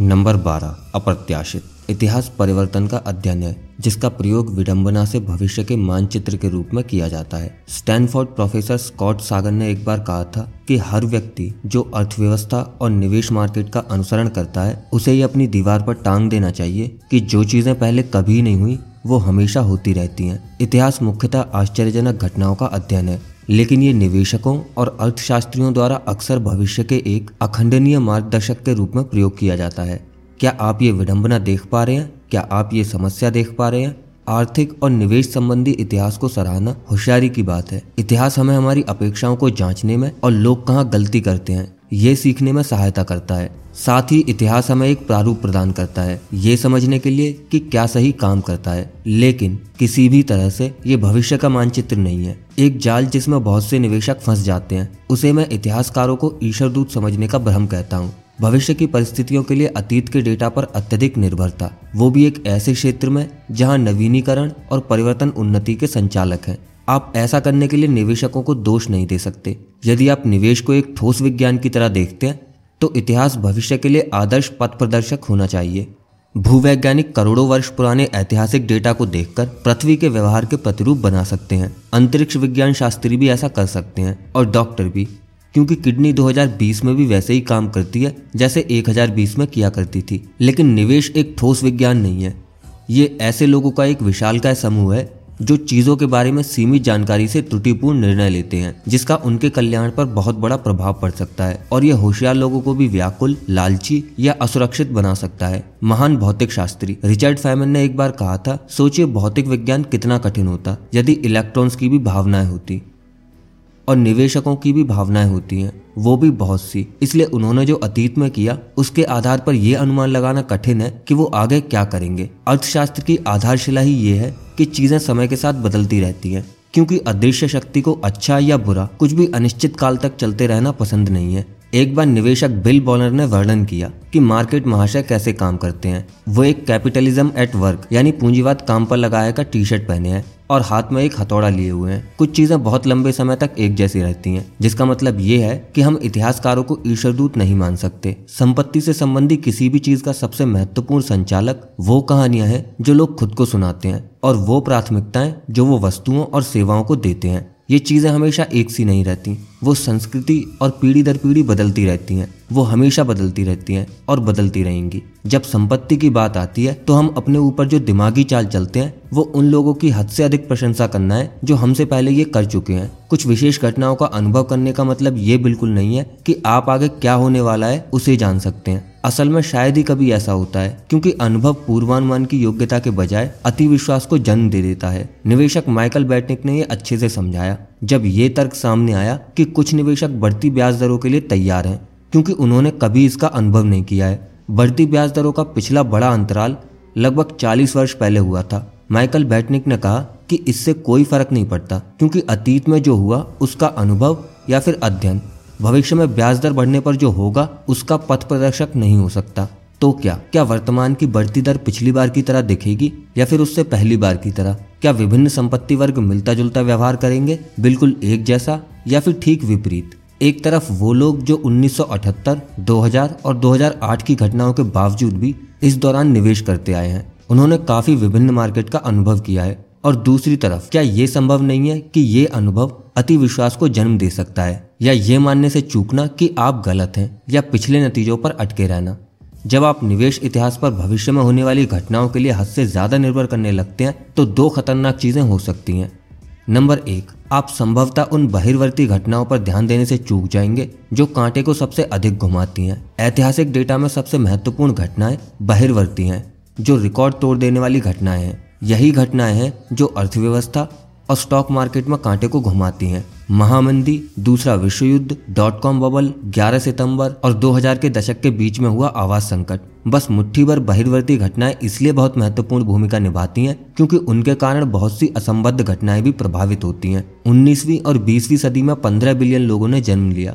Number बारह, अप्रत्याशित, इतिहास परिवर्तन का अध्ययन है, जिसका प्रयोग विडंबना से भविष्य के मानचित्र के रूप में किया जाता है। स्टैनफोर्ड प्रोफेसर स्कॉट सागर ने एक बार कहा था कि हर व्यक्ति जो अर्थव्यवस्था और निवेश मार्केट का अनुसरण करता है, उसे ये अपनी दीवार पर टांग देना चाहिए कि जो चीज़ें पहले कभी नहीं हुई, वो हमेशा होती रहती हैं। इतिहास मुख्यतः आश्चर्यजनक घटनाओं का अध्ययन है। लेकिन ये निवेशकों और अर्थशास्त्रियों द्वारा अक्सर भविष्य के एक अखंडनीय मार्गदर्शक के रूप में प्रयोग किया जाता है। क्या आप ये विडंबना देख पा रहे हैं? क्या आप ये समस्या देख पा रहे हैं? आर्थिक और निवेश संबंधी इतिहास को सराहना होशियारी की बात है। इतिहास हमें हमारी अपेक्षाओं को जांचने में और लोग कहाँ गलती करते हैं। ये सीखने में सहायता करता है। साथ ही इतिहास हमें एक प्रारूप प्रदान करता है। ये समझने के लिए कि क्या सही काम करता है। लेकिन किसी भी तरह से ये भविष्य का मानचित्र नहीं है। एक जाल जिसमें बहुत से निवेशक फंस जाते हैं, उसे मैं इतिहासकारों को ईश्वर दूत समझने का भ्रम कहता हूँ। भविष्य की परिस्थितियों के लिए अतीत के डेटा पर अत्यधिक निर्भरता, वो भी एक ऐसे क्षेत्र में जहाँ नवीनीकरण और परिवर्तन उन्नति के संचालक हैं। आप ऐसा करने के लिए निवेशकों को दोष नहीं दे सकते। यदि आप निवेश को एक ठोस विज्ञान की तरह देखते हैं तो इतिहास भविष्य के लिए आदर्श पथ प्रदर्शक होना चाहिए। भूवैज्ञानिक करोड़ों वर्ष पुराने ऐतिहासिक डेटा को देखकर पृथ्वी के व्यवहार के प्रतिरूप बना सकते हैं। अंतरिक्ष विज्ञान शास्त्री भी ऐसा कर सकते हैं, और डॉक्टर भी, क्योंकि किडनी 2020 में भी वैसे ही काम करती है, जैसे 1020 में किया करती थी। लेकिन निवेश एक ठोस विज्ञान नहीं है। ये ऐसे लोगों का एक विशाल का समूह है जो चीज़ों के बारे में सीमित जानकारी से त्रुटिपूर्ण निर्णय लेते हैं, जिसका उनके कल्याण पर बहुत बड़ा प्रभाव पड़ सकता है और यह होशियार लोगों को भी व्याकुल, लालची या असुरक्षित बना सकता है। महान भौतिक शास्त्री रिचर्ड फैमन ने एक बार कहा था, सोचिए भौतिक विज्ञान कितना कठिन होता, यदि इलेक्ट्रॉन्स की भी भावनाएँ होती और निवेशकों की भी भावनाएँ होती हैं, वो भी बहुत सी। इसलिए उन्होंने जो अतीत में किया, उसके आधार पर यह अनुमान लगाना कठिन है कि वो आगे क्या करेंगे। अर्थशास्त्र की आधारशिला ही ये है कि चीज़ें समय के साथ बदलती रहती हैं, क्योंकि अदृश्य शक्ति को अच्छा या बुरा कुछ भी अनिश्चित काल तक चलते रहना पसंद नहीं है। एक बार निवेशक बिल बॉलर ने वर्णन किया कि मार्केट महाशय कैसे काम करते हैं। वो एक कैपिटलिज्म एट वर्क, यानी पूंजीवाद काम पर लगाए का टी शर्ट पहने हैं और हाथ में एक हथौड़ा लिए हुए हैं। कुछ चीज़ें बहुत लंबे समय तक एक जैसी रहती हैं, जिसका मतलब ये है कि हम इतिहासकारों को ईश्वरदूत नहीं मान सकते। संपत्ति से संबंधी किसी भी चीज़ का सबसे महत्वपूर्ण संचालक वो कहानियाँ हैं जो लोग खुद को सुनाते हैं और वो प्राथमिकताएँ जो वो वस्तुओं और सेवाओं को देते हैं। ये चीज़ें हमेशा एक सी नहीं रहती। वो संस्कृति और पीढ़ी दर पीढ़ी बदलती रहती हैं। वो हमेशा बदलती रहती हैं और बदलती रहेंगी। जब संपत्ति की बात आती है तो हम अपने ऊपर जो दिमागी चाल चलते हैं, वो उन लोगों की हद से अधिक प्रशंसा करना है, जो हमसे पहले ये कर चुके हैं। कुछ विशेष घटनाओं का अनुभव करने का मतलब ये बिल्कुल नहीं है कि आप आगे क्या होने वाला है, उसे जान सकते हैं। असल में शायद ही कभी ऐसा होता है, क्योंकि अनुभव पूर्वानुमान की योग्यता के बजाय अति विश्वास को जन्म दे देता है। निवेशक माइकल बैटनिक ने यह अच्छे से समझाया, जब ये तर्क सामने आया कि कुछ निवेशक बढ़ती ब्याज दरों के लिए तैयार हैं, क्योंकि उन्होंने कभी इसका अनुभव नहीं किया है। बढ़ती ब्याज दरों का पिछला बड़ा अंतराल लगभग 40 वर्ष पहले हुआ था। माइकल बैटनिक ने कहा कि इससे कोई फ़र्क नहीं पड़ता, क्योंकि अतीत में जो हुआ, उसका अनुभव या फिर अध्ययन। भविष्य में ब्याज दर बढ़ने पर जो होगा उसका पथ प्रदर्शक नहीं हो सकता। तो क्या? क्या वर्तमान की बढ़ती दर पिछली बार की तरह दिखेगी या फिर उससे पहली बार की तरह? क्या विभिन्न संपत्ति वर्ग मिलता जुलता व्यवहार करेंगे बिल्कुल एक जैसा या फिर ठीक विपरीत? एक तरफ़ वो लोग जो 1978, 2000 और 2008 की घटनाओं के बावजूद भी इस दौरान निवेश करते आए हैं। उन्होंने काफ़ी विभिन्न मार्केट का अनुभव किया है। और दूसरी तरफ़ क्या ये संभव नहीं है कि ये अनुभव अति विश्वास को जन्म दे सकता है, या ये मानने से चूकना कि आप गलत हैं, या पिछले नतीजों पर अटके रहना। जब आप निवेश इतिहास पर भविष्य में होने वाली घटनाओं के लिए हद से ज़्यादा निर्भर करने लगते हैं तो दो खतरनाक चीज़ें हो सकती हैं। नंबर एक, आप संभवतः उन बहिर्वर्ती घटनाओं पर ध्यान देने से चूक जाएँगे, जो कांटे को सबसे अधिक घुमाती हैं। ऐतिहासिक डेटा में सबसे महत्वपूर्ण घटनाएँ बहिर्वर्ती हैं, जो रिकॉर्ड तोड़ देने वाली घटनाएँ हैं। यही घटनाएँ हैं जो अर्थव्यवस्था और स्टॉक मार्केट में कांटे को घुमाती हैं। महामंदी, दूसरा विश्व युद्ध डॉट कॉम बबल 11 सितंबर और 2000 के दशक के बीच में हुआ आवास संकट। बस मुट्ठी भर बहिर्वर्ती घटनाएँ इसलिए बहुत महत्वपूर्ण भूमिका निभाती हैं, क्योंकि उनके कारण बहुत सी असंबद्ध घटनाएँ भी प्रभावित होती हैं। 19वीं और 20वीं सदी में 15 बिलियन लोगों ने जन्म लिया।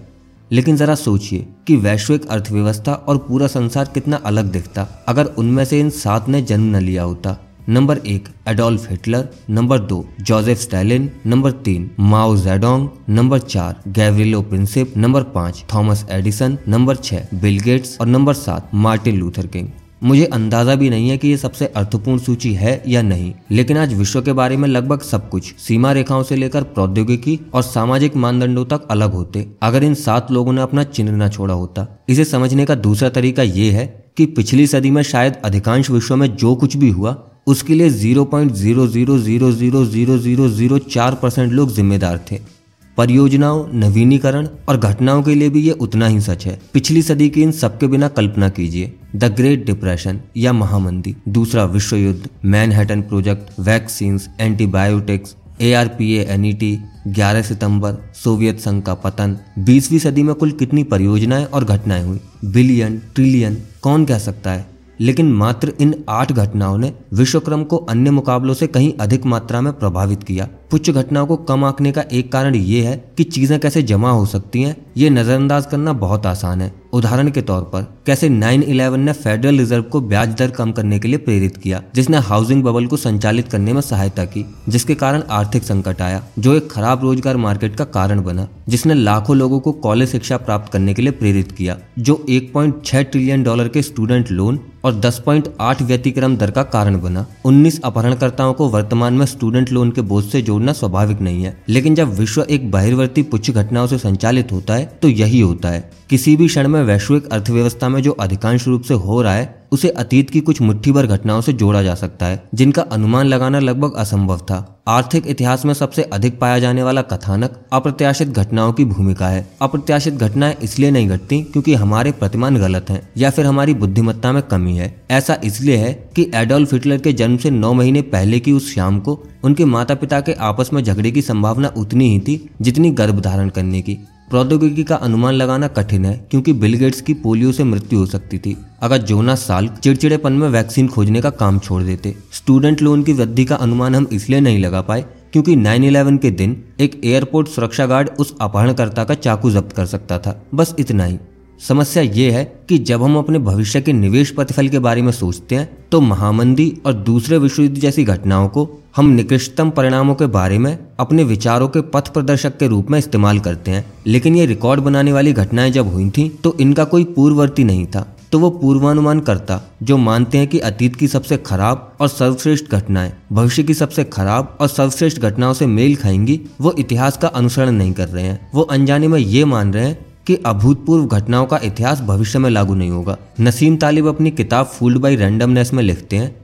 लेकिन जरा सोचिए कि वैश्विक अर्थव्यवस्था और पूरा संसार कितना अलग दिखता, अगर उनमें से इन सात ने जन्म न लिया होता। नंबर एक, एडोल्फ हिटलर, नंबर दो, जोसेफ स्टैलिन, नंबर तीन, माओ जेडोंग, नंबर चार गैवरिलो प्रिंसिप, नंबर पाँच, थॉमस एडिसन, नंबर छह बिल गेट्स और नंबर सात, मार्टिन लूथर किंग। मुझे अंदाज़ा भी नहीं है कि ये सबसे अर्थपूर्ण सूची है या नहीं, लेकिन आज विश्व के बारे में लगभग सब कुछ, सीमा रेखाओं से लेकर प्रौद्योगिकी और सामाजिक मानदंडों तक अलग होते। अगर इन सात लोगों ने अपना चिन्ह न छोड़ा होता, इसे समझने का दूसरा तरीका ये है कि पिछली सदी में शायद अधिकांश विश्व में जो कुछ भी हुआ उसके लिए zero point zero zero zero zero zero zero zero चार परसेंट लोग जिम्मेदार थे। परियोजनाओं, नवीनीकरण और घटनाओं के लिए भी ये उतना ही सच है। पिछली सदी की इन सबके बिना कल्पना कीजिए। द ग्रेट डिप्रेशन या महामंदी। दूसरा विश्व युद्ध, Manhattan project vaccine antibiotics A R P N E T ग्यारह सितंबर, सोवियत संघ का पतन। बीसवीं सदी में कुल कितनी परियोजनाएँ और घटनाएँ हुई? बिलियन, ट्रिलियन, कौन कह सकता है? लेकिन मात्र इन आठ घटनाओं ने विश्वक्रम को अन्य मुकाबलों से कहीं अधिक मात्रा में प्रभावित किया। कुछ घटनाओं को कम आंकने का एक कारण ये है कि चीज़ें कैसे जमा हो सकती हैं, ये नजरअंदाज करना बहुत आसान है। उदाहरण के तौर पर, कैसे 9/11 ने फेडरल रिज़र्व को ब्याज दर कम करने के लिए प्रेरित किया, जिसने हाउसिंग बबल को संचालित करने में सहायता की, जिसके कारण आर्थिक संकट आया, जो एक खराब रोज़गार मार्केट का कारण बना, जिसने लाखों लोगों को कॉलेज शिक्षा प्राप्त करने के लिए प्रेरित किया, जो एक ट्रिलियन डॉलर के स्टूडेंट लोन और 10.8 व्यतिक्रम दर का कारण बना। 19 अपहरणकर्ताओं को वर्तमान में स्टूडेंट लोन के बोझ से जोड़ना स्वाभाविक नहीं है। लेकिन जब विश्व एक बहिर्वर्ती पुच्छ घटनाओं से संचालित होता है तो यही होता है। किसी भी क्षण में वैश्विक अर्थव्यवस्था में जो अधिकांश रूप से हो रहा है उसे अतीत की कुछ मुट्ठी भर घटनाओं से जोड़ा जा सकता है, जिनका अनुमान लगाना लगभग असंभव था। आर्थिक इतिहास में सबसे अधिक पाया जाने वाला कथानक अप्रत्याशित घटनाओं की भूमिका है। अप्रत्याशित घटनाएँ इसलिए नहीं घटती क्योंकि हमारे प्रतिमान गलत हैं, या फिर हमारी बुद्धिमत्ता में कमी है। ऐसा इसलिए है कि एडोल्फ हिटलर के जन्म से नौ महीने पहले की उस शाम को उनके माता पिता के आपस में झगड़े की संभावना उतनी ही थी जितनी गर्भ धारण करने की। प्रौद्योगिकी का अनुमान लगाना कठिन है, क्योंकि बिल गेट्स की पोलियो से मृत्यु हो सकती थी। अगर जोना साल चिड़चिड़ेपन में वैक्सीन खोजने का काम छोड़ देते, स्टूडेंट लोन की वृद्धि का अनुमान हम इसलिए नहीं लगा पाए, क्योंकि 9/11 के दिन एक एयरपोर्ट सुरक्षा गार्ड उस अपहरणकर्ता का चाकू जब्त कर सकता था। बस इतना ही। समस्या ये है कि जब हम अपने भविष्य के निवेश प्रतिफल के बारे में सोचते हैं तो महामंदी और दूसरे विश्व युद्ध जैसी घटनाओं को हम निकृष्टतम परिणामों के बारे में अपने विचारों के पथ प्रदर्शक के रूप में इस्तेमाल करते हैं। लेकिन ये रिकॉर्ड बनाने वाली घटनाएँ जब हुई थी तो इनका कोई पूर्ववर्ती नहीं था। तो वो पूर्वानुमान करता, जो मानते हैं कि अतीत की सबसे खराब और सर्वश्रेष्ठ घटनाएँ, भविष्य की सबसे खराब और सर्वश्रेष्ठ घटनाओं से मेल खाएँगी, वो इतिहास का अनुसरण नहीं कर रहे हैं। वो अनजाने में ये मान रहे हैं कि अभूतपूर्व घटनाओं का इतिहास भविष्य में लागू नहीं होगा। नसीम तालिब अपनी किताब फूल्ड बाई रैंडमनेस में लिखते हैं।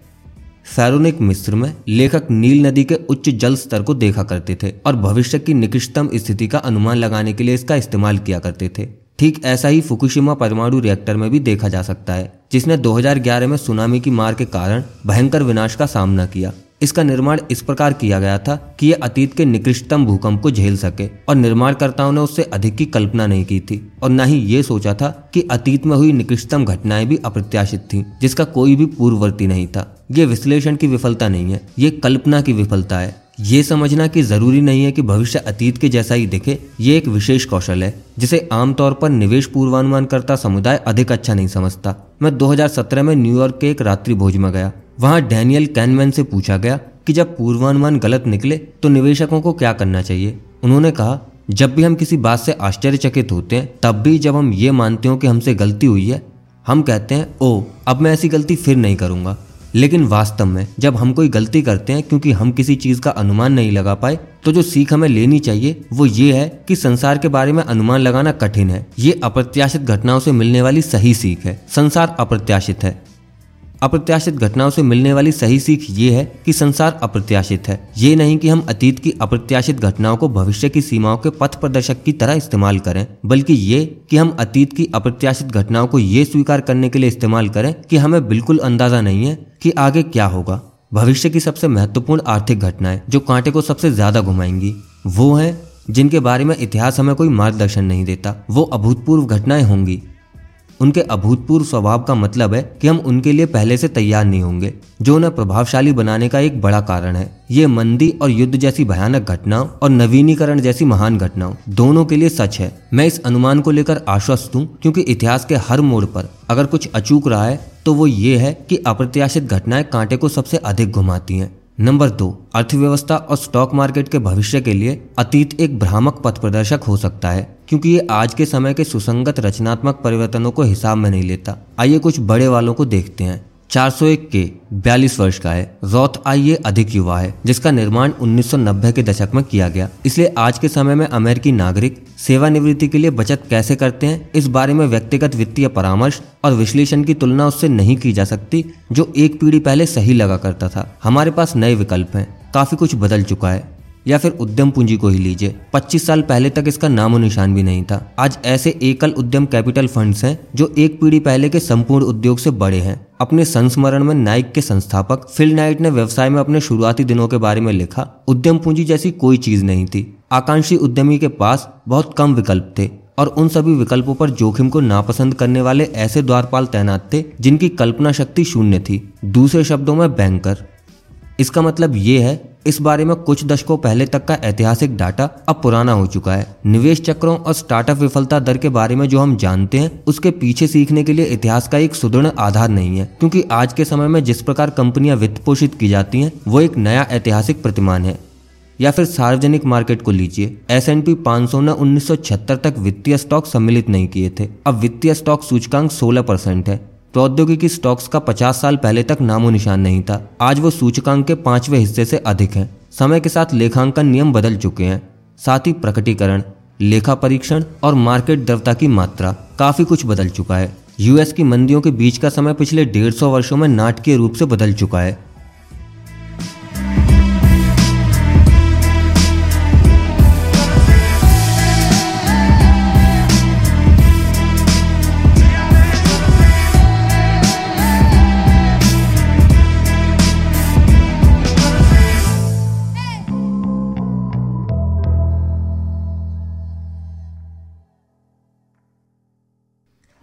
फैरोनिक मिस्र में लेखक नील नदी के उच्च जल स्तर को देखा करते थे और भविष्य की निकृष्टतम स्थिति का अनुमान लगाने के लिए इसका इस्तेमाल किया करते थे। ठीक ऐसा ही फुकुशिमा परमाणु रिएक्टर में भी देखा जा सकता है, जिसने 2011 में सुनामी की मार के कारण भयंकर विनाश का सामना किया। इसका निर्माण इस प्रकार किया गया था कि यह अतीत के निकृष्टतम भूकंप को झेल सके और निर्माणकर्ताओं ने उससे अधिक की कल्पना नहीं की थी और न ही ये सोचा था कि अतीत में हुई निकृष्टतम घटनाएँ भी अप्रत्याशित थीं, जिसका कोई भी पूर्ववर्ती नहीं था। ये विश्लेषण की विफलता नहीं है, ये कल्पना की विफलता है। ये समझना कि ज़रूरी नहीं है कि भविष्य अतीत के जैसा ही दिखे, ये एक विशेष कौशल है, जिसे आमतौर पर निवेश पूर्वानुमान करता समुदाय अधिक अच्छा नहीं समझता। मैं 2017 में न्यूयॉर्क के एक रात्रि भोज में गया। वहाँ डैनियल कैनमैन से पूछा गया कि जब पूर्वानुमान गलत निकले तो निवेशकों को क्या करना चाहिए? उन्होंने कहा, जब भी हम किसी बात से आश्चर्यचकित होते हैं, तब भी जब हम ये मानते हो कि हमसे गलती हुई है, हम कहते हैं ओ अब मैं ऐसी गलती फिर नहीं करूँगा। लेकिन वास्तव में, जब हम कोई गलती करते हैं क्योंकि हम किसी चीज़ का अनुमान नहीं लगा पाए तो जो सीख हमें लेनी चाहिए, वो ये है कि संसार के बारे में अनुमान लगाना कठिन है। ये अप्रत्याशित घटनाओं से मिलने वाली सही सीख है। संसार अप्रत्याशित है। अप्रत्याशित घटनाओं से मिलने वाली सही सीख ये है कि संसार अप्रत्याशित है। ये नहीं कि हम अतीत की अप्रत्याशित घटनाओं को भविष्य की सीमाओं के पथ प्रदर्शक की तरह इस्तेमाल करें, बल्कि ये कि हम अतीत की अप्रत्याशित घटनाओं को ये स्वीकार करने के लिए इस्तेमाल करें कि हमें बिल्कुल अंदाज़ा नहीं है कि आगे क्या होगा। भविष्य की सबसे महत्वपूर्ण आर्थिक घटनाएँ जो कांटे को सबसे ज़्यादा घुमाएँगी, वो हैं जिनके बारे में इतिहास हमें कोई मार्गदर्शन नहीं देता। वो अभूतपूर्व घटनाएँ होंगी। उनके अभूतपूर्व स्वभाव का मतलब है कि हम उनके लिए पहले से तैयार नहीं होंगे, जो उन्हें प्रभावशाली बनाने का एक बड़ा कारण है। ये मंदी और युद्ध जैसी भयानक घटनाओं और नवीनीकरण जैसी महान घटनाओं दोनों के लिए सच है। मैं इस अनुमान को लेकर आश्वस्त हूँ, क्योंकि इतिहास के हर मोड़ पर अगर कुछ अचूक रहा है तो वो ये है कि अप्रत्याशित घटनाएँ कांटे को सबसे अधिक घुमाती हैं। नंबर दो, अर्थव्यवस्था और स्टॉक मार्केट के भविष्य के लिए अतीत एक भ्रामक पथ प्रदर्शक हो सकता है, क्योंकि ये आज के समय के सुसंगत रचनात्मक परिवर्तनों को हिसाब में नहीं लेता। आइए कुछ बड़े वालों को देखते हैं। 401 के 42 वर्ष का है। रॉथ आई अधिक युवा है, जिसका निर्माण 1990 के दशक में किया गया। इसलिए आज के समय में अमेरिकी नागरिक सेवानिवृत्ति के लिए बचत कैसे करते हैं, इस बारे में व्यक्तिगत वित्तीय परामर्श और विश्लेषण की तुलना उससे नहीं की जा सकती, जो एक पीढ़ी पहले सही लगा करता था। हमारे पास नए विकल्प हैं, काफ़ी कुछ बदल चुका है। या फिर उद्यम पूंजी को ही लीजिए। 25 साल पहले तक इसका नामो निशान भी नहीं था। आज ऐसे एकल उद्यम कैपिटल फंड्स हैं, जो एक पीढ़ी पहले के संपूर्ण उद्योग से बड़े हैं। अपने संस्मरण में नाइक के संस्थापक फिल नाइट ने व्यवसाय में अपने शुरुआती दिनों के बारे में लिखा, उद्यम पूंजी जैसी कोई चीज़ नहीं थी। आकांक्षी उद्यमी के पास बहुत कम विकल्प थे, और उन सभी विकल्पों पर जोखिम को नापसंद करने वाले ऐसे द्वारपाल तैनात थे, जिनकी कल्पना शक्ति शून्य थी। दूसरे शब्दों में, बैंकर। इसका मतलब ये है, इस बारे में कुछ दशकों पहले तक का ऐतिहासिक डाटा अब पुराना हो चुका है। निवेश चक्रों और स्टार्टअप विफलता दर के बारे में जो हम जानते हैं, उसके पीछे सीखने के लिए इतिहास का एक सुदृढ़ आधार नहीं है, क्योंक᱾ आज के समय में जिस प्रकार कंपनियाँ वित्त पोषित की जाती हैं, वो एक नया ऐतिहासिक प्रतिमान है। या फिर सार्वजनिक मार्केट को लीजिए एस एन पी पाँच ने उन्नीस तक वित्तीय स्टॉक सम्मिलित नहीं किए थे। अब वित्तीय स्टॉक सूचकांक 16 परसेंट है। प्रौद्योगिकी स्टॉक्स का 50 साल पहले तक नामो निशान नहीं था। आज वो सूचकांक के पाँचवें हिस्से से अधिक है। समय के साथ लेखांकन नियम बदल चुके हैं। साथ ही प्रकटीकरण, लेखा परीक्षण और मार्केट द्रवता की मात्रा काफ़ी कुछ बदल चुका है। यूएस की मंदियों के बीच का समय पिछले डेढ़ सौ वर्षो में नाटकीय रूप से बदल चुका है।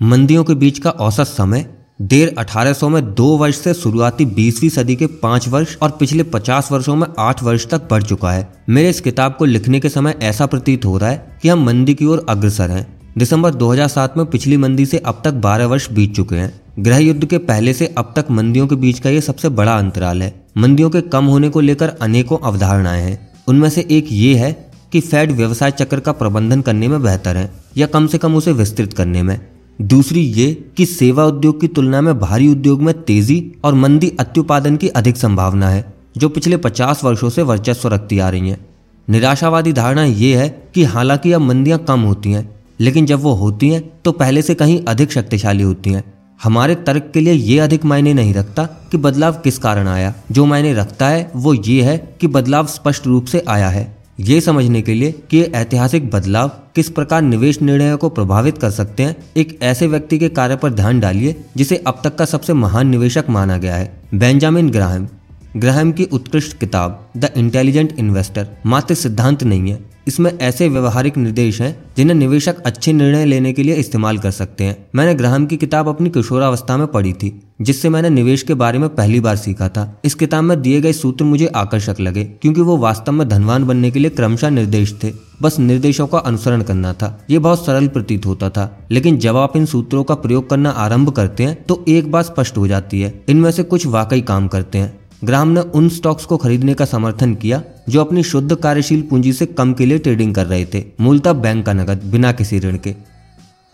मंदियों के बीच का औसत समय डेढ़ 1800 में दो वर्ष से शुरुआती 20वीं सदी के पाँच वर्ष और पिछले 50 वर्षों में आठ वर्ष तक बढ़ चुका है। मेरे इस किताब को लिखने के समय ऐसा प्रतीत हो रहा है कि हम मंदी की ओर अग्रसर हैं। दिसंबर 2007 में पिछली मंदी से अब तक 12 वर्ष बीत चुके हैं। गृह युद्ध के पहले से अब तक मंदियों के बीच का ये सबसे बड़ा अंतराल है। मंदियों के कम होने को लेकर अनेकों अवधारणाएँ हैं। उनमें से एक ये है कि फेड व्यवसाय चक्र का प्रबंधन करने में बेहतर है या कम से कम उसे विस्तृत करने में। दूसरी ये कि सेवा उद्योग की तुलना में भारी उद्योग में तेज़ी और मंदी अत्युत्पादन की अधिक संभावना है, जो पिछले 50 वर्षों से वर्चस्व रखती आ रही हैं। निराशावादी धारणा ये है कि हालाँकि अब मंदियाँ कम होती हैं, लेकिन जब वो होती हैं तो पहले से कहीं अधिक शक्तिशाली होती हैं। हमारे तर्क के लिए ये अधिक मायने नहीं रखता कि बदलाव किस कारण आया। जो मायने रखता है, वो ये है कि बदलाव स्पष्ट रूप से आया है। ये समझने के लिए कि ऐतिहासिक बदलाव किस प्रकार निवेश निर्णय को प्रभावित कर सकते हैं, एक ऐसे व्यक्ति के कार्य पर ध्यान डालिए, जिसे अब तक का सबसे महान निवेशक माना गया है, बेंजामिन ग्राहम। ग्राहम की उत्कृष्ट किताब, द इंटेलिजेंट इन्वेस्टर, मात्र सिद्धांत नहीं है। इसमें ऐसे व्यवहारिक निर्देश हैं, जिन्हें निवेशक अच्छे निर्णय लेने के लिए इस्तेमाल कर सकते हैं। मैंने ग्राहम की किताब अपनी किशोरावस्था में पढ़ी थी, जिससे मैंने निवेश के बारे में पहली बार सीखा था। इस किताब में दिए गए सूत्र मुझे आकर्षक लगे, क्योंकि वो वास्तव में धनवान बनने के लिए क्रमशः निर्देश थे। बस निर्देशों का अनुसरण करना था। ये बहुत सरल प्रतीत होता था, लेकिन जब आप इन सूत्रों का प्रयोग करना आरंभ करते हैं तो एक बात स्पष्ट हो जाती है। इनमें से कुछ वाकई काम करते हैं। ग्राम ने उन स्टॉक्स को खरीदने का समर्थन किया, जो अपनी शुद्ध कार्यशील पूंजी से कम के लिए ट्रेडिंग कर रहे थे, मूलतः बैंक का नगद, बिना किसी ऋण के।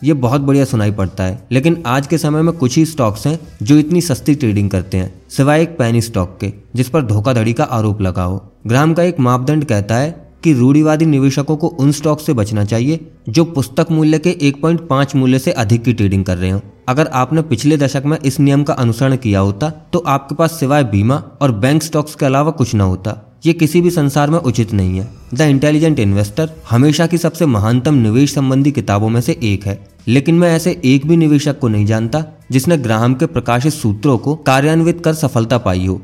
ये बहुत बढ़िया सुनाई पड़ता है, लेकिन आज के समय में कुछ ही स्टॉक्स हैं जो इतनी सस्ती ट्रेडिंग करते हैं, सिवाय एक पैनी स्टॉक के, जिस पर धोखाधड़ी का आरोप लगा हो। ग्राम का एक मापदंड कहता है कि रूढ़ीवादी निवेशकों को उन स्टॉक से बचना चाहिए, जो पुस्तक मूल्य के 1.5 मूल्य से अधिक की ट्रेडिंग कर रहे हो। अगर आपने पिछले दशक में इस नियम का अनुसरण किया होता तो आपके पास सिवाय बीमा और बैंक स्टॉक्स के अलावा कुछ न होता। ये किसी भी संसार में उचित नहीं है। द इंटेलिजेंट इन्वेस्टर हमेशा की सबसे महानतम निवेश संबंधी किताबों में से एक है। लेकिन मैं ऐसे एक भी निवेशक को नहीं जानता, जिसने ग्राहम के प्रकाशित सूत्रों को कार्यान्वित कर सफलता पाई हो।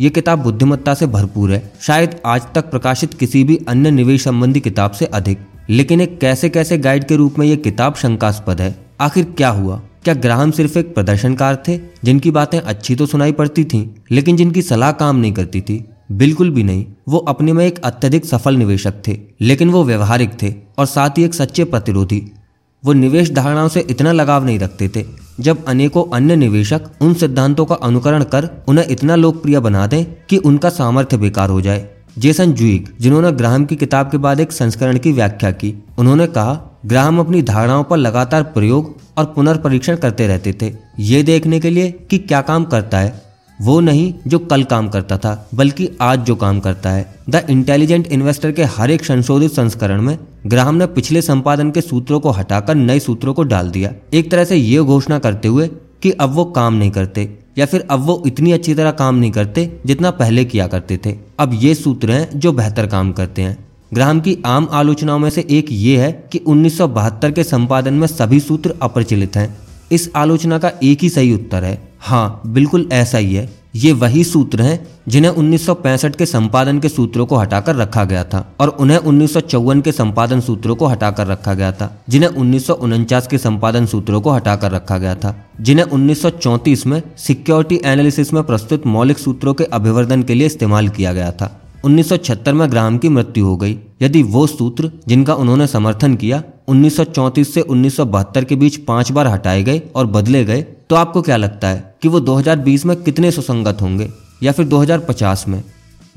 ये किताब बुद्धिमत्ता से भरपूर है। शायद आज तक प्रकाशित किसी भी अन्य निवेश संबंधी किताब से अधिक। लेकिन एक कैसे कैसे गाइड के रूप में ये किताब शंकास्पद है। आखिर क्या हुआ? क्या ग्राहम सिर्फ़ एक प्रदर्शनकार थे जिनकी बातें अच्छी तो सुनाई पड़ती थीं, लेकिन जिनकी सलाह काम नहीं करती थी? बिल्कुल भी नहीं। वो अपने में एक अत्यधिक सफल निवेशक थे लेकिन वो व्यवहारिक थे और साथ ही एक सच्चे प्रतिरोधी। वो निवेश धारणाओं से इतना लगाव नहीं रखते थे जब अनेकों अन्य निवेशक उन सिद्धांतों का अनुकरण कर उन्हें इतना लोकप्रिय बना दें कि उनका सामर्थ्य बेकार हो जाए। जेसन जुइक जिन्होंने ग्राहम की किताब के बाद एक संस्करण की व्याख्या की उन्होंने कहा ग्राहम अपनी धारणाओं पर लगातार प्रयोग और पुनर्परीक्षण करते रहते थे। ये देखने के लिए कि क्या काम करता है, वो नहीं जो कल काम करता था, बल्कि आज जो काम करता है। द इंटेलिजेंट इन्वेस्टर के हर एक संशोधित संस्करण में ग्राहम ने पिछले संपादन के सूत्रों को हटाकर नए सूत्रों को डाल दिया। एक तरह से ये घोषणा करते हुए कि अब वो काम नहीं करते, या फिर अब वो इतनी अच्छी तरह काम नहीं करते जितना पहले किया करते थे। अब ये सूत्र हैं जो बेहतर काम करते हैं। ग्राहम की आम आलोचनाओं में से एक ये है कि 1972 के संपादन में सभी सूत्र अप्रचलित हैं। इस आलोचना का एक ही सही उत्तर है। हाँ बिल्कुल ऐसा ही है। ये वही सूत्र हैं जिन्हें 1965 के संपादन के सूत्रों को हटाकर रखा गया था और उन्हें उन्नीस सौ चौवन के संपादन सूत्रों को हटाकर रखा गया था, जिन्हें उन्नीस सौ उनचास के संपादन सूत्रों को हटाकर रखा गया था, जिन्हें 1934 में सिक्योरिटी एनालिसिस में प्रस्तुत मौलिक सूत्रों के अभिवर्धन के लिए इस्तेमाल किया गया था। 1976 में ग्राहम की मृत्यु हो गई। यदि वो सूत्र, जिनका उन्होंने समर्थन किया 1934 से 1972 के बीच पाँच बार हटाए गए और बदले गए तो आपको क्या लगता है कि वो 2020 में कितने सुसंगत होंगे या फिर 2050 में?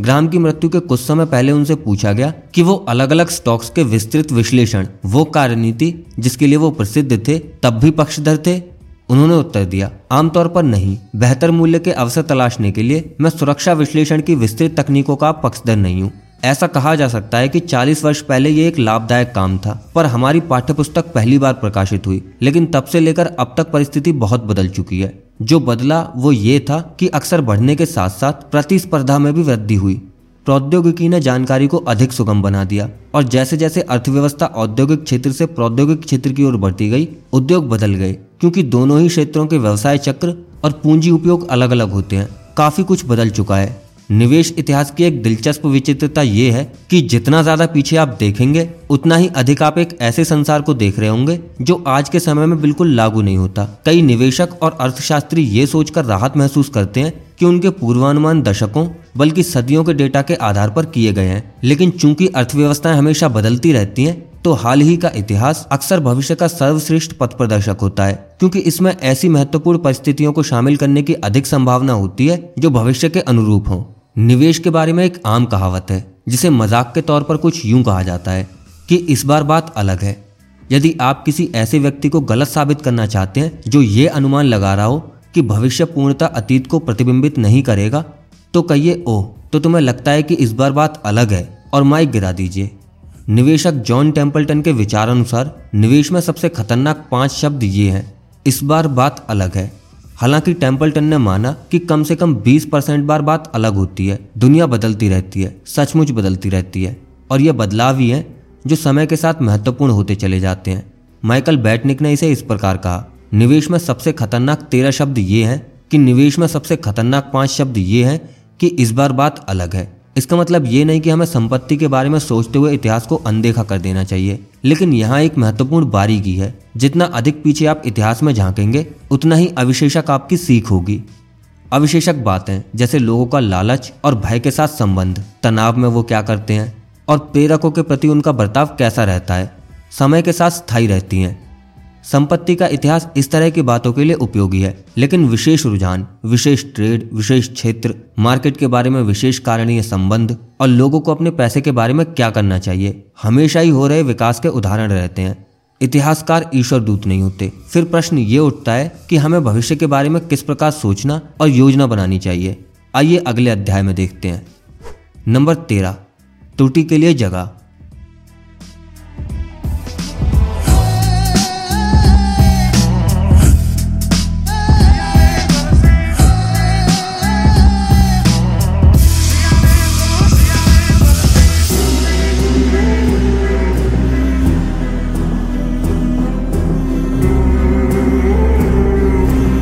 ग्राम की मृत्यु के कुछ समय पहले उनसे पूछा गया कि वो अलग अलग स्टॉक्स के विस्तृत विश्लेषण, वो कार्यनीति जिसके लिए वो प्रसिद्ध थे, तब भी पक्षधर थे उन्होंने उत्तर दिया, आमतौर पर नहीं, बेहतर मूल्य के अवसर तलाशने के लिए मैं सुरक्षा विश्लेषण की विस्तृत तकनीकों का पक्षधर नहीं हूँ। ऐसा कहा जा सकता है कि 40 वर्ष पहले ये एक लाभदायक काम था, पर हमारी पाठ्यपुस्तक पहली बार प्रकाशित हुई, लेकिन तब से लेकर अब तक परिस्थिति बहुत बदल चुकी है। जो बदला वो ये था कि अक्सर बढ़ने के साथ साथ प्रतिस्पर्धा में भी वृद्धि हुई। प्रौद्योगिकी ने जानकारी को अधिक सुगम बना दिया, और जैसे जैसे अर्थव्यवस्था औद्योगिक क्षेत्र से प्रौद्योगिक क्षेत्र की ओर बढ़ती गई, उद्योग बदल गए। क्योंकि दोनों ही क्षेत्रों के व्यवसाय चक्र और पूंजी उपयोग अलग अलग होते हैं। काफ़ी कुछ बदल चुका है। निवेश इतिहास की एक दिलचस्प विचित्रता ये है कि जितना ज़्यादा पीछे आप देखेंगे, उतना ही अधिक आप एक ऐसे संसार को देख रहे होंगे, जो आज के समय में बिल्कुल लागू नहीं होता। कई निवेशक और अर्थशास्त्री ये सोचकर राहत महसूस करते हैं कि उनके पूर्वानुमान दशकों, बल्कि सदियों के डेटा के आधार पर किए गए हैं। लेकिन चूँकि अर्थव्यवस्थाएँ हमेशा बदलती रहती हैं तो हाल ही का इतिहास अक्सर भविष्य का सर्वश्रेष्ठ पथ प्रदर्शक होता है, क्योंकि इसमें ऐसी महत्वपूर्ण परिस्थितियों को शामिल करने की अधिक संभावना होती है, जो भविष्य के अनुरूप हों। निवेश के बारे में एक आम कहावत है, जिसे मज़ाक के तौर पर कुछ यूँ कहा जाता है कि इस बार बात अलग है। यदि आप किसी ऐसे व्यक्ति को गलत साबित करना चाहते हैं, जो ये अनुमान लगा रहा हो कि भविष्य पूर्णता अतीत को प्रतिबिंबित नहीं करेगा तो कहिए, ओह तो तुम्हें लगता है कि इस बार बात अलग है, और माइक गिरा दीजिए। निवेशक जॉन टेम्पल्टन के विचार अनुसार निवेश में सबसे खतरनाक पाँच शब्द ये हैं। इस बार बात अलग है। हालाँकि टेम्पल्टन ने माना कि कम से कम 20 परसेंट बार बात अलग होती है, दुनिया बदलती रहती है, सचमुच बदलती रहती है। और ये बदलाव ही है जो समय के साथ महत्वपूर्ण होते चले जाते हैं। माइकल बैटनिक ने इसे इस प्रकार कहा, निवेश में सबसे खतरनाक तेरह शब्द ये हैं कि निवेश में सबसे खतरनाक पाँच शब्द ये हैं कि इस बार बात अलग है। इसका मतलब ये नहीं कि हमें संपत्ति के बारे में सोचते हुए इतिहास को अनदेखा कर देना चाहिए, लेकिन यहाँ एक महत्वपूर्ण बारीकी है। जितना अधिक पीछे आप इतिहास में झांकेंगे, उतना ही अविशेषक आपकी सीख होगी। अविशेषक बातें, जैसे लोगों का लालच और भय के साथ संबंध, तनाव में वो क्या करते हैं, और प्रेरकों के प्रति उनका बर्ताव कैसा रहता है, समय के साथ स्थायी रहती हैं। संपत्ति का इतिहास इस तरह की बातों के लिए उपयोगी है। लेकिन विशेष रुझान, विशेष ट्रेड विशेष क्षेत्र मार्केट के बारे में विशेष कारणीय संबंध और लोगों को अपने पैसे के बारे में क्या करना चाहिए, हमेशा ही हो रहे विकास के उदाहरण रहते हैं। इतिहासकार ईश्वर दूत नहीं होते। फिर प्रश्न ये उठता है कि हमें भविष्य के बारे में किस प्रकार सोचना और योजना बनानी चाहिए। आइए अगले अध्याय में देखते हैं। नंबर तेरह, त्रुटि के लिए जगह।